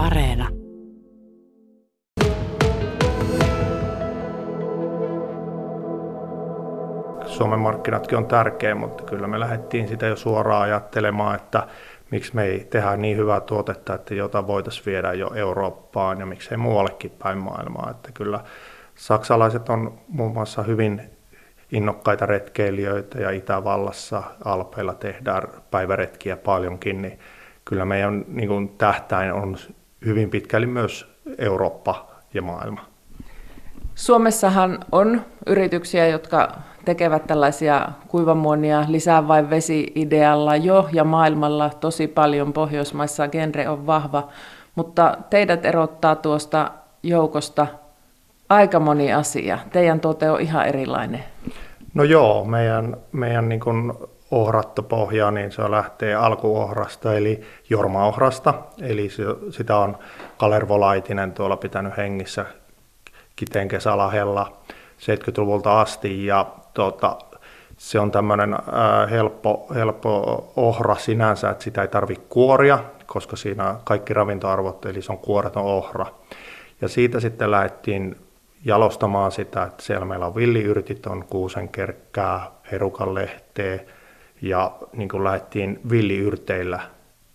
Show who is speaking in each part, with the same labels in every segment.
Speaker 1: Areena.
Speaker 2: Suomen markkinatkin on tärkeä, mutta kyllä me lähdettiin sitä jo suoraan ajattelemaan, että miksi me ei tehdä niin hyvää tuotetta, että jota voitaisiin viedä jo Eurooppaan ja miksei muuallekin päin maailmaa. Että kyllä saksalaiset on muun muassa hyvin innokkaita retkeilijöitä ja Itävallassa Alpeilla tehdään päiväretkiä paljonkin, niin kyllä meidän niin kuin, tähtäin on hyvin pitkälle myös Eurooppa ja maailma.
Speaker 3: Suomessahan on yrityksiä, jotka tekevät tällaisia kuivamuonia lisää vain vesi-idealla jo ja maailmalla tosi paljon. Pohjoismaissa genre on vahva, mutta teidät erottaa tuosta joukosta aika moni asia. Teidän tuote on ihan erilainen.
Speaker 2: No joo, meidän, meidän niin kuin ohrattopohja, niin se lähtee alkuohrasta, eli jormaohrasta, eli se, sitä on Kalervo Laitinen tuolla pitänyt hengissä Kiteen kesälahella 70-luvulta asti, ja tota, se on tämmöinen helppo, helppo ohra sinänsä, että sitä ei tarvitse kuoria, koska siinä kaikki ravintoarvot, eli se on kuoreton ohra. Ja siitä sitten lähdettiin jalostamaan sitä, että siellä meillä on villiyrtit, on kuusenkerkkää, herukanlehteä ja niin kuin lähdettiin villiyrteillä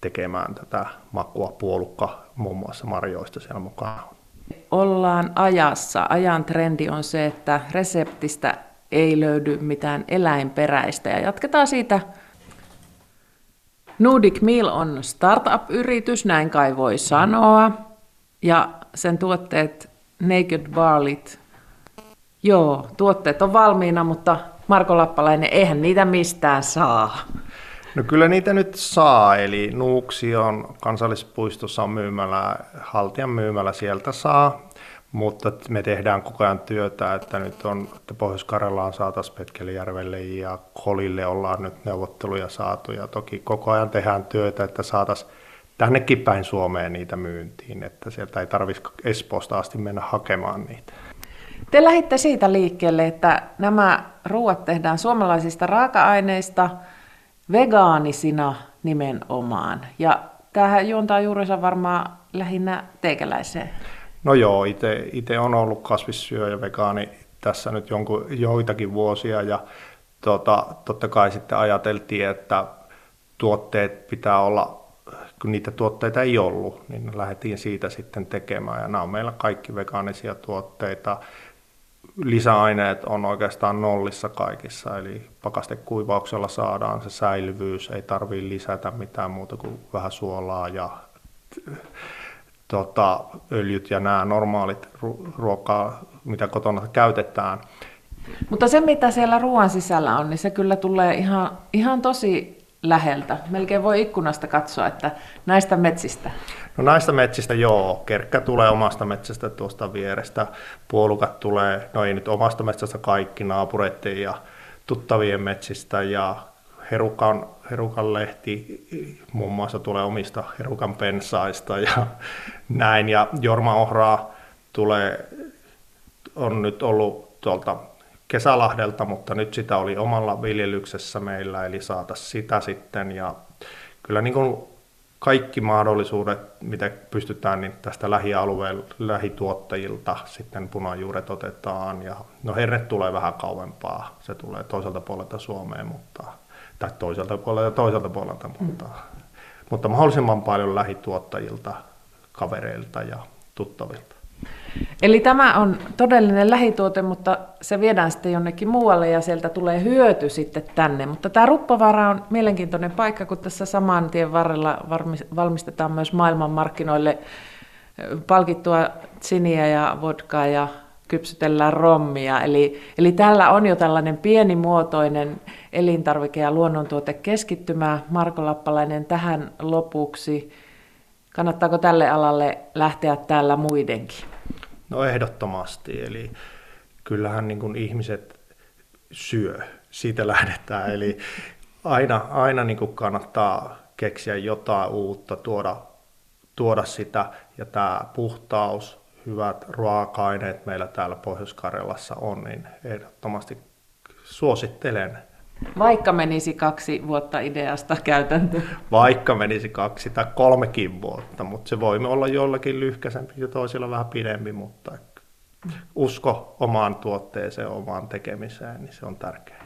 Speaker 2: tekemään tätä makua puolukka muun muassa marjoista siellä mukaan.
Speaker 3: Ollaan ajassa. Ajan trendi on se, että reseptistä ei löydy mitään eläinperäistä ja jatketaan siitä. Nordic Meal on startup-yritys, näin kai voi sanoa. Ja sen tuotteet Naked Barlit. Joo, tuotteet on valmiina, mutta Marko Lappalainen, eihän niitä mistään saa.
Speaker 2: No kyllä niitä nyt saa, eli Nuuksion kansallispuistossa on myymälä, haltijan myymälä, sieltä saa, mutta me tehdään koko ajan työtä, että nyt on, että Pohjois-Karjalaan saataisiin Petkelijärvelle ja Kolille ollaan nyt neuvotteluja saatu ja toki koko ajan tehdään työtä, että saataisiin tännekin päin Suomeen niitä myyntiin, että sieltä ei tarvitsisi Espoosta asti mennä hakemaan niitä.
Speaker 3: Te lähditte siitä liikkeelle, että nämä ruoat tehdään suomalaisista raaka-aineista vegaanisina nimenomaan. Ja tämähän juontaa juurensa varmaan lähinnä teikäläiseen.
Speaker 2: No joo, itse on ollut kasvissyöjä vegaani tässä nyt jonkun, joitakin vuosia ja tota, totta kai sitten ajateltiin, että tuotteet pitää olla kun niitä tuotteita ei ollut, niin lähdettiin siitä sitten tekemään. Ja nämä on meillä kaikki vegaanisia tuotteita. Lisäaineet on oikeastaan nollissa kaikissa, eli pakastekuivauksella saadaan se säilyvyys, ei tarvitse lisätä mitään muuta kuin vähän suolaa ja tota, öljyt ja nämä normaalit ruokaa, mitä kotona käytetään.
Speaker 3: Mutta se, mitä siellä ruoan sisällä on, niin se kyllä tulee ihan, ihan tosi läheltä. Melkein voi ikkunasta katsoa, että näistä metsistä.
Speaker 2: No näistä metsistä joo. Kerkkä tulee omasta metsästä tuosta vierestä. Puolukat tulee, no ei nyt omasta metsästä kaikki naapureiden ja tuttavien metsistä ja herukan, herukan lehti muun muassa tulee omista herukan pensaista ja näin. Ja Jorma Ohraa tulee, on nyt ollut tuolta Kesälahdelta, mutta nyt sitä oli omalla viljelyksessä meillä, eli saata sitä sitten. Ja kyllä niin kuin kaikki mahdollisuudet, mitä pystytään, niin tästä lähialueen lähituottajilta sitten punajuuret otetaan. Ja, no herre tulee vähän kauempaa, se tulee toiselta puolelta Suomeen, mutta, tai toiselta puolelta toiselta puolelta, mutta, mm. mutta mahdollisimman paljon lähituottajilta, kavereilta ja tuttavilta.
Speaker 3: Eli tämä on todellinen lähituote, mutta se viedään sitten jonnekin muualle ja sieltä tulee hyöty sitten tänne. Mutta tämä Ruppovaara on mielenkiintoinen paikka, kun tässä saman tien varrella valmistetaan myös maailmanmarkkinoille palkittua siniä ja vodkaa ja kypsytellään rommia. Eli, eli täällä on jo tällainen pienimuotoinen elintarvike- ja luonnontuote keskittymä. Marko Lappalainen tähän lopuksi. Kannattaako tälle alalle lähteä täällä muidenkin?
Speaker 2: No ehdottomasti, eli kyllähän niin kuin ihmiset syö, siitä lähdetään, eli aina, aina niin kuin kannattaa keksiä jotain uutta, tuoda, tuoda sitä, ja tämä puhtaus, hyvät ruoka-aineet meillä täällä Pohjois-Karjalassa on, niin ehdottomasti suosittelen
Speaker 3: Vaikka menisi kaksi vuotta ideasta käytäntöön.
Speaker 2: Vaikka menisi kaksi tai kolmekin vuotta, mutta se voi olla jollakin lyhkäisempi ja toisilla vähän pidempi, mutta usko omaan tuotteeseen, omaan tekemiseen, niin se on tärkeää.